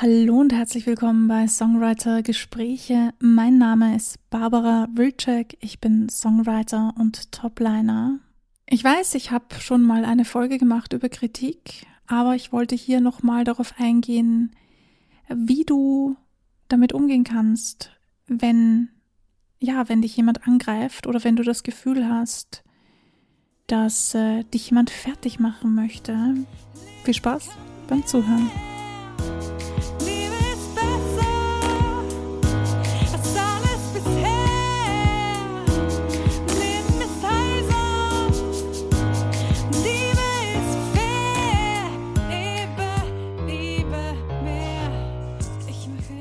Hallo und herzlich willkommen bei Songwriter Gespräche. Mein Name ist Barbara Wilczek. Ich bin Songwriter und Topliner. Ich weiß, ich habe schon mal eine Folge gemacht über Kritik, aber ich wollte hier nochmal darauf eingehen, wie du damit umgehen kannst, wenn, ja, wenn dich jemand angreift oder wenn du das Gefühl hast, dass äh, dich jemand fertig machen möchte. Viel Spaß beim Zuhören.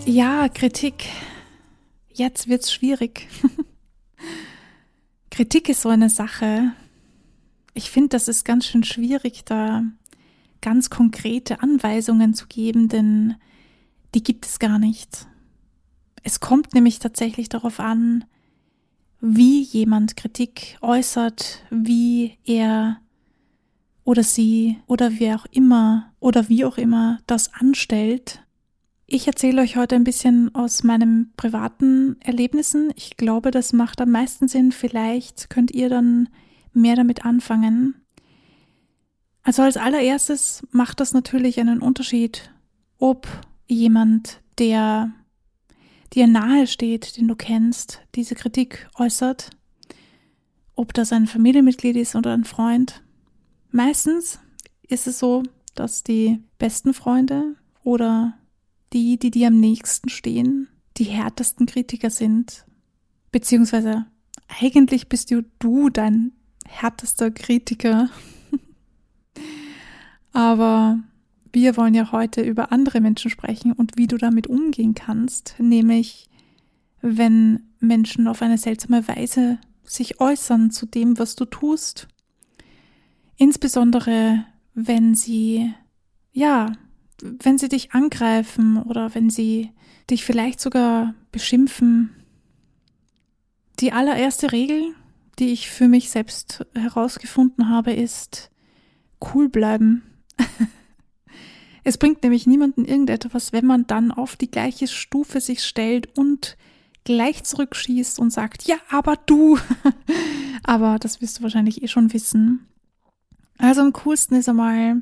Ja, Kritik. Jetzt wird's schwierig. Kritik ist so eine Sache. Ich finde, das ist ganz schön schwierig, da ganz konkrete Anweisungen zu geben, denn die gibt es gar nicht. Es kommt nämlich tatsächlich darauf an, wie jemand Kritik äußert, wie er oder sie oder wer auch immer oder wie auch immer das anstellt. Ich erzähle euch heute ein bisschen aus meinen privaten Erlebnissen. Ich glaube, das macht am meisten Sinn. Vielleicht könnt ihr dann mehr damit anfangen. Also als allererstes macht das natürlich einen Unterschied, ob jemand, der dir nahe steht, den du kennst, diese Kritik äußert, ob das ein Familienmitglied ist oder ein Freund. Meistens ist es so, dass die besten Freunde oder die, die dir am nächsten stehen, die härtesten Kritiker sind. Beziehungsweise eigentlich bist du, du dein härtester Kritiker. Aber wir wollen ja heute über andere Menschen sprechen und wie du damit umgehen kannst, nämlich wenn Menschen auf eine seltsame Weise sich äußern zu dem, was du tust. Insbesondere wenn sie, ja, wenn sie dich angreifen oder wenn sie dich vielleicht sogar beschimpfen. Die allererste Regel, die ich für mich selbst herausgefunden habe, ist cool bleiben. es bringt nämlich niemanden irgendetwas, wenn man dann auf die gleiche Stufe sich stellt und gleich zurückschießt und sagt, ja, aber du. aber das wirst du wahrscheinlich eh schon wissen. Also am coolsten ist einmal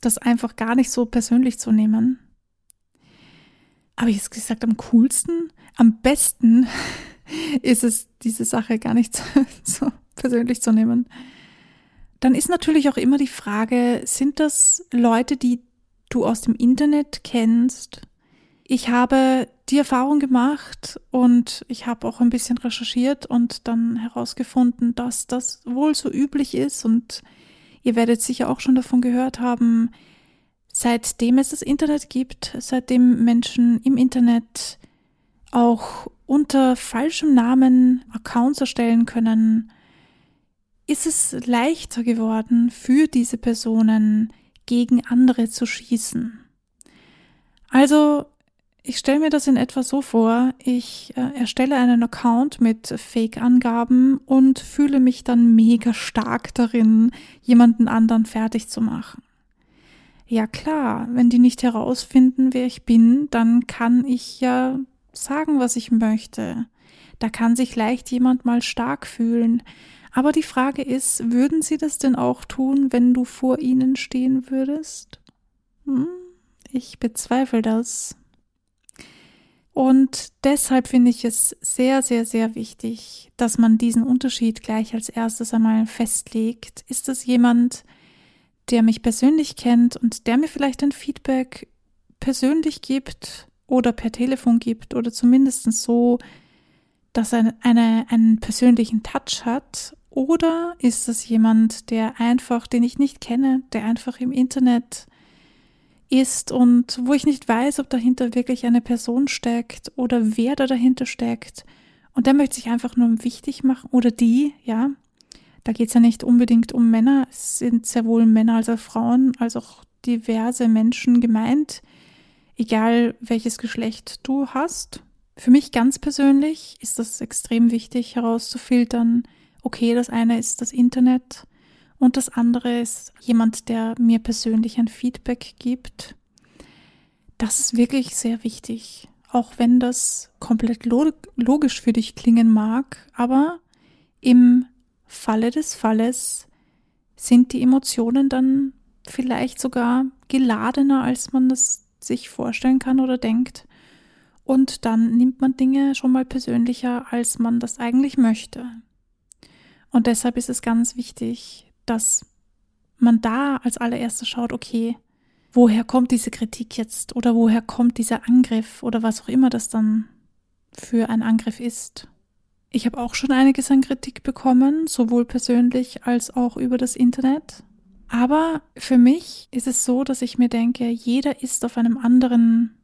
das einfach gar nicht so persönlich zu nehmen. Aber ich habe gesagt, am coolsten, am besten ist es, diese Sache gar nicht so, so persönlich zu nehmen. Dann ist natürlich auch immer die Frage, sind das Leute, die du aus dem Internet kennst? Ich habe die Erfahrung gemacht und ich habe auch ein bisschen recherchiert und dann herausgefunden, dass das wohl so üblich ist und Ihr werdet sicher auch schon davon gehört haben, seitdem es das Internet gibt, seitdem Menschen im Internet auch unter falschem Namen Accounts erstellen können, ist es leichter geworden für diese Personen gegen andere zu schießen. Also ich stelle mir das in etwa so vor, ich äh, erstelle einen Account mit Fake-Angaben und fühle mich dann mega stark darin, jemanden anderen fertig zu machen. Ja klar, wenn die nicht herausfinden, wer ich bin, dann kann ich ja sagen, was ich möchte. Da kann sich leicht jemand mal stark fühlen. Aber die Frage ist, würden sie das denn auch tun, wenn du vor ihnen stehen würdest? Hm, ich bezweifle das. Und deshalb finde ich es sehr, sehr, sehr wichtig, dass man diesen Unterschied gleich als erstes einmal festlegt. Ist es jemand, der mich persönlich kennt und der mir vielleicht ein Feedback persönlich gibt oder per Telefon gibt oder zumindest so, dass er eine, einen persönlichen Touch hat? Oder ist es jemand, der einfach, den ich nicht kenne, der einfach im Internet ist und wo ich nicht weiß, ob dahinter wirklich eine Person steckt oder wer da dahinter steckt. Und der möchte sich einfach nur wichtig machen oder die, ja. Da geht es ja nicht unbedingt um Männer, es sind sehr wohl Männer als auch Frauen, als auch diverse Menschen gemeint, egal welches Geschlecht du hast. Für mich ganz persönlich ist das extrem wichtig herauszufiltern, okay, das eine ist das Internet, und das andere ist jemand, der mir persönlich ein Feedback gibt. Das ist wirklich sehr wichtig, auch wenn das komplett logisch für dich klingen mag, aber im Falle des Falles sind die Emotionen dann vielleicht sogar geladener, als man das sich vorstellen kann oder denkt. Und dann nimmt man Dinge schon mal persönlicher, als man das eigentlich möchte. Und deshalb ist es ganz wichtig, dass man da als allererstes schaut, okay, woher kommt diese Kritik jetzt oder woher kommt dieser Angriff oder was auch immer das dann für ein Angriff ist. Ich habe auch schon einiges an Kritik bekommen, sowohl persönlich als auch über das Internet. Aber für mich ist es so, dass ich mir denke, jeder ist auf einem anderen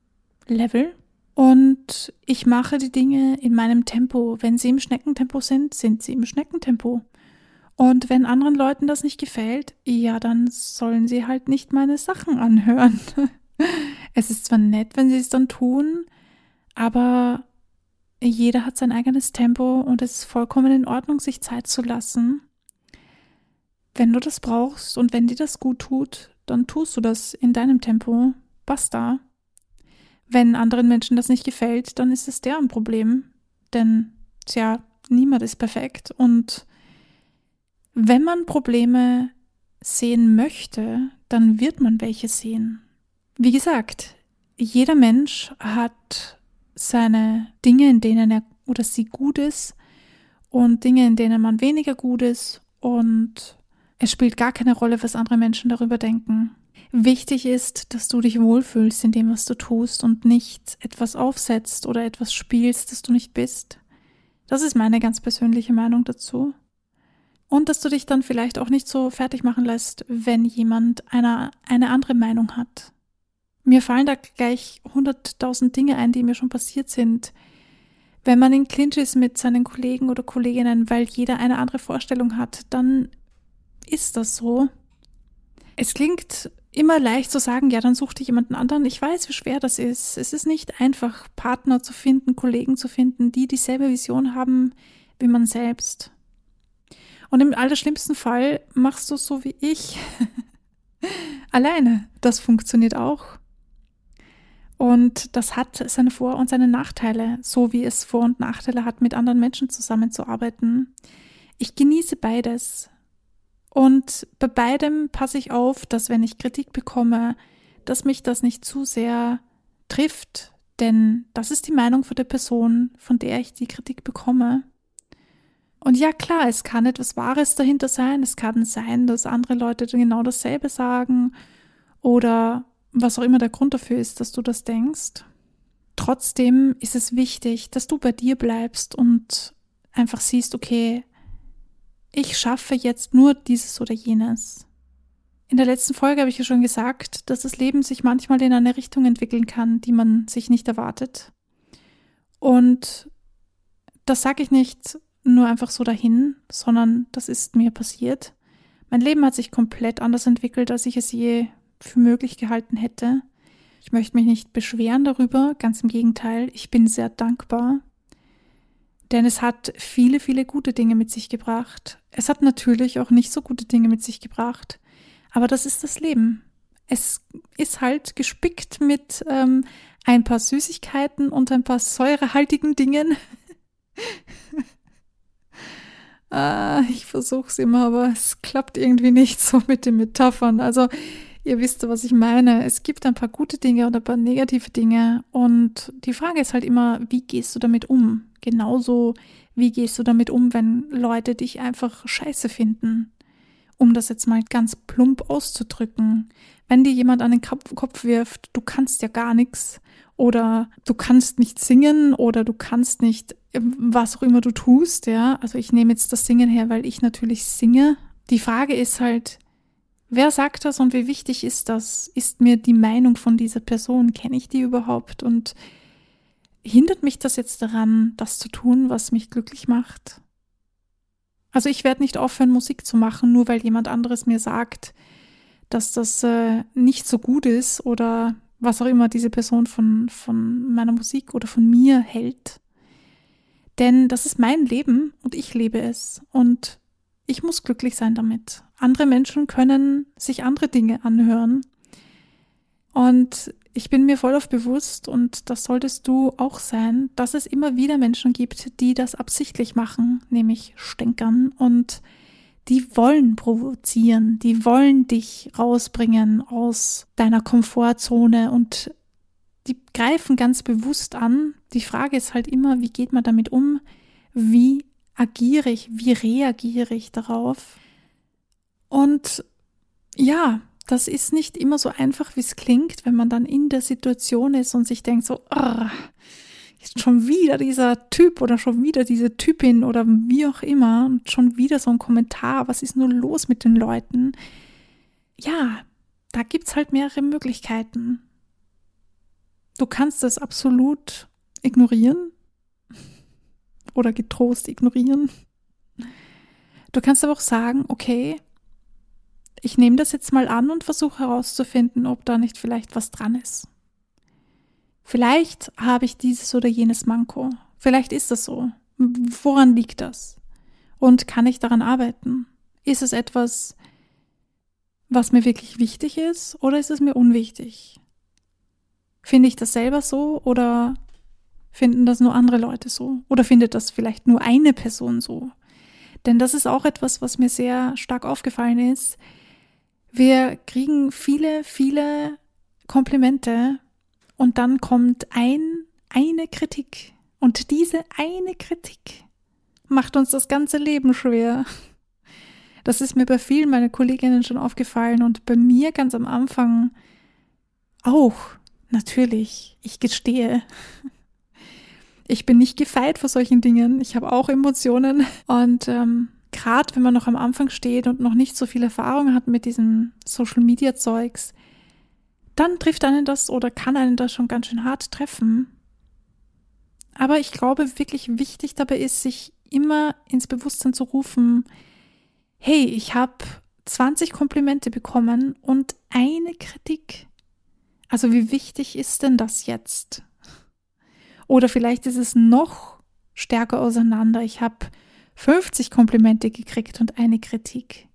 Level und ich mache die Dinge in meinem Tempo. Wenn sie im Schneckentempo sind, sind sie im Schneckentempo. Und wenn anderen Leuten das nicht gefällt, ja, dann sollen sie halt nicht meine Sachen anhören. es ist zwar nett, wenn sie es dann tun, aber jeder hat sein eigenes Tempo und es ist vollkommen in Ordnung, sich Zeit zu lassen. Wenn du das brauchst und wenn dir das gut tut, dann tust du das in deinem Tempo. Basta. Wenn anderen Menschen das nicht gefällt, dann ist es deren Problem. Denn, tja, niemand ist perfekt und wenn man Probleme sehen möchte, dann wird man welche sehen. Wie gesagt, jeder Mensch hat seine Dinge, in denen er oder sie gut ist und Dinge, in denen man weniger gut ist und es spielt gar keine Rolle, was andere Menschen darüber denken. Wichtig ist, dass du dich wohlfühlst in dem, was du tust und nicht etwas aufsetzt oder etwas spielst, das du nicht bist. Das ist meine ganz persönliche Meinung dazu. Und dass du dich dann vielleicht auch nicht so fertig machen lässt, wenn jemand eine, eine andere Meinung hat. Mir fallen da gleich hunderttausend Dinge ein, die mir schon passiert sind. Wenn man in Clinch ist mit seinen Kollegen oder Kolleginnen, weil jeder eine andere Vorstellung hat, dann ist das so. Es klingt immer leicht zu sagen, ja, dann such dir jemanden anderen. Ich weiß, wie schwer das ist. Es ist nicht einfach, Partner zu finden, Kollegen zu finden, die dieselbe Vision haben wie man selbst. Und im allerschlimmsten Fall machst du es so wie ich. Alleine. Das funktioniert auch. Und das hat seine Vor- und seine Nachteile, so wie es Vor- und Nachteile hat, mit anderen Menschen zusammenzuarbeiten. Ich genieße beides. Und bei beidem passe ich auf, dass wenn ich Kritik bekomme, dass mich das nicht zu sehr trifft, denn das ist die Meinung von der Person, von der ich die Kritik bekomme. Und ja, klar, es kann etwas Wahres dahinter sein. Es kann sein, dass andere Leute genau dasselbe sagen oder was auch immer der Grund dafür ist, dass du das denkst. Trotzdem ist es wichtig, dass du bei dir bleibst und einfach siehst, okay, ich schaffe jetzt nur dieses oder jenes. In der letzten Folge habe ich ja schon gesagt, dass das Leben sich manchmal in eine Richtung entwickeln kann, die man sich nicht erwartet. Und das sage ich nicht, nur einfach so dahin, sondern das ist mir passiert. Mein Leben hat sich komplett anders entwickelt, als ich es je für möglich gehalten hätte. Ich möchte mich nicht beschweren darüber, ganz im Gegenteil, ich bin sehr dankbar, denn es hat viele, viele gute Dinge mit sich gebracht. Es hat natürlich auch nicht so gute Dinge mit sich gebracht, aber das ist das Leben. Es ist halt gespickt mit ähm, ein paar Süßigkeiten und ein paar säurehaltigen Dingen. Ah, ich versuche es immer, aber es klappt irgendwie nicht so mit den Metaphern. Also ihr wisst, was ich meine. Es gibt ein paar gute Dinge und ein paar negative Dinge. Und die Frage ist halt immer, wie gehst du damit um? Genauso, wie gehst du damit um, wenn Leute dich einfach scheiße finden? Um das jetzt mal ganz plump auszudrücken. Wenn dir jemand an den Kopf wirft, du kannst ja gar nichts oder du kannst nicht singen oder du kannst nicht was auch immer du tust, ja. Also ich nehme jetzt das Singen her, weil ich natürlich singe. Die Frage ist halt, wer sagt das und wie wichtig ist das? Ist mir die Meinung von dieser Person, kenne ich die überhaupt? Und hindert mich das jetzt daran, das zu tun, was mich glücklich macht? Also ich werde nicht aufhören, Musik zu machen, nur weil jemand anderes mir sagt, dass das äh, nicht so gut ist oder was auch immer diese Person von, von meiner Musik oder von mir hält. Denn das ist mein Leben und ich lebe es. Und ich muss glücklich sein damit. Andere Menschen können sich andere Dinge anhören. Und ich bin mir voll auf bewusst und das solltest du auch sein, dass es immer wieder Menschen gibt, die das absichtlich machen, nämlich stänkern und die wollen provozieren, die wollen dich rausbringen aus deiner Komfortzone und die greifen ganz bewusst an. Die Frage ist halt immer, wie geht man damit um? Wie agiere ich? Wie reagiere ich darauf? Und ja, das ist nicht immer so einfach, wie es klingt, wenn man dann in der Situation ist und sich denkt so, oh, ist schon wieder dieser Typ oder schon wieder diese Typin oder wie auch immer und schon wieder so ein Kommentar, was ist nur los mit den Leuten? Ja, da gibt es halt mehrere Möglichkeiten. Du kannst es absolut ignorieren oder getrost ignorieren. Du kannst aber auch sagen, okay, ich nehme das jetzt mal an und versuche herauszufinden, ob da nicht vielleicht was dran ist. Vielleicht habe ich dieses oder jenes Manko. Vielleicht ist das so. Woran liegt das? Und kann ich daran arbeiten? Ist es etwas, was mir wirklich wichtig ist oder ist es mir unwichtig? Finde ich das selber so oder finden das nur andere Leute so? Oder findet das vielleicht nur eine Person so? Denn das ist auch etwas, was mir sehr stark aufgefallen ist. Wir kriegen viele, viele Komplimente und dann kommt ein, eine Kritik. Und diese eine Kritik macht uns das ganze Leben schwer. Das ist mir bei vielen meiner Kolleginnen schon aufgefallen und bei mir ganz am Anfang auch. Natürlich, ich gestehe. Ich bin nicht gefeit vor solchen Dingen. Ich habe auch Emotionen und ähm, gerade wenn man noch am Anfang steht und noch nicht so viel Erfahrung hat mit diesem Social Media Zeugs, dann trifft einen das oder kann einen das schon ganz schön hart treffen. Aber ich glaube, wirklich wichtig dabei ist, sich immer ins Bewusstsein zu rufen, hey, ich habe 20 Komplimente bekommen und eine Kritik. Also wie wichtig ist denn das jetzt? Oder vielleicht ist es noch stärker auseinander. Ich habe 50 Komplimente gekriegt und eine Kritik.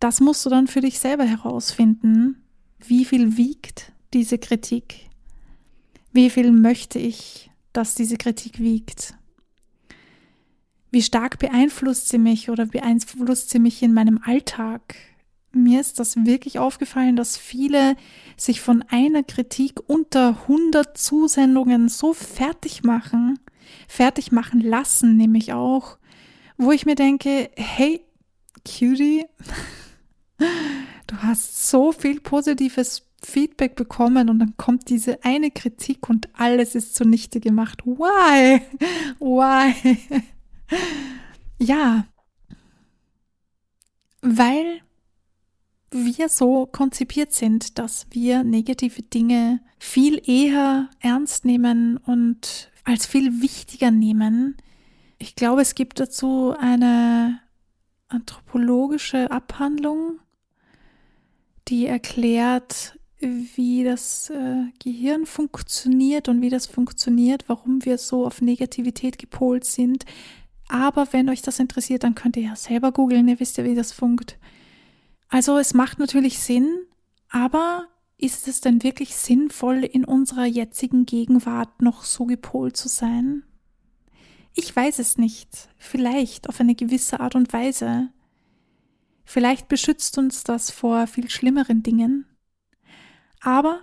Das musst du dann für dich selber herausfinden. Wie viel wiegt diese Kritik? Wie viel möchte ich, dass diese Kritik wiegt? Wie stark beeinflusst sie mich oder beeinflusst sie mich in meinem Alltag? Mir ist das wirklich aufgefallen, dass viele sich von einer Kritik unter 100 Zusendungen so fertig machen, fertig machen lassen, nämlich auch, wo ich mir denke, hey, Cutie, du hast so viel positives Feedback bekommen und dann kommt diese eine Kritik und alles ist zunichte gemacht. Why? Why? ja, weil wir so konzipiert sind, dass wir negative Dinge viel eher ernst nehmen und als viel wichtiger nehmen. Ich glaube, es gibt dazu eine anthropologische Abhandlung, die erklärt, wie das äh, Gehirn funktioniert und wie das funktioniert, warum wir so auf Negativität gepolt sind. Aber wenn euch das interessiert, dann könnt ihr ja selber googeln, ihr wisst ja, wie das funkt. Also es macht natürlich Sinn, aber ist es denn wirklich sinnvoll, in unserer jetzigen Gegenwart noch so gepolt zu sein? Ich weiß es nicht. Vielleicht auf eine gewisse Art und Weise. Vielleicht beschützt uns das vor viel schlimmeren Dingen. Aber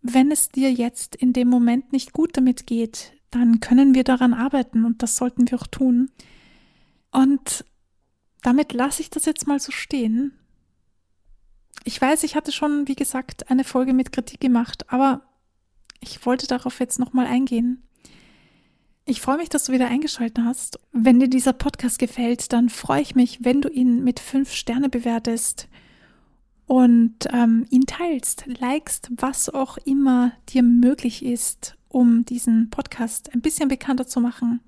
wenn es dir jetzt in dem Moment nicht gut damit geht, dann können wir daran arbeiten und das sollten wir auch tun. Und damit lasse ich das jetzt mal so stehen ich weiß, ich hatte schon, wie gesagt, eine Folge mit Kritik gemacht, aber ich wollte darauf jetzt nochmal eingehen. Ich freue mich, dass du wieder eingeschaltet hast. Wenn dir dieser Podcast gefällt, dann freue ich mich, wenn du ihn mit fünf Sterne bewertest und ähm, ihn teilst, likest, was auch immer dir möglich ist, um diesen Podcast ein bisschen bekannter zu machen.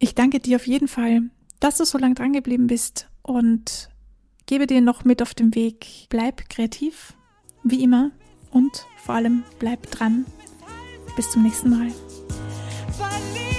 Ich danke dir auf jeden Fall, dass du so lange dran geblieben bist und gebe dir noch mit auf den Weg, bleib kreativ, wie immer, und vor allem bleib dran. Bis zum nächsten Mal. falling.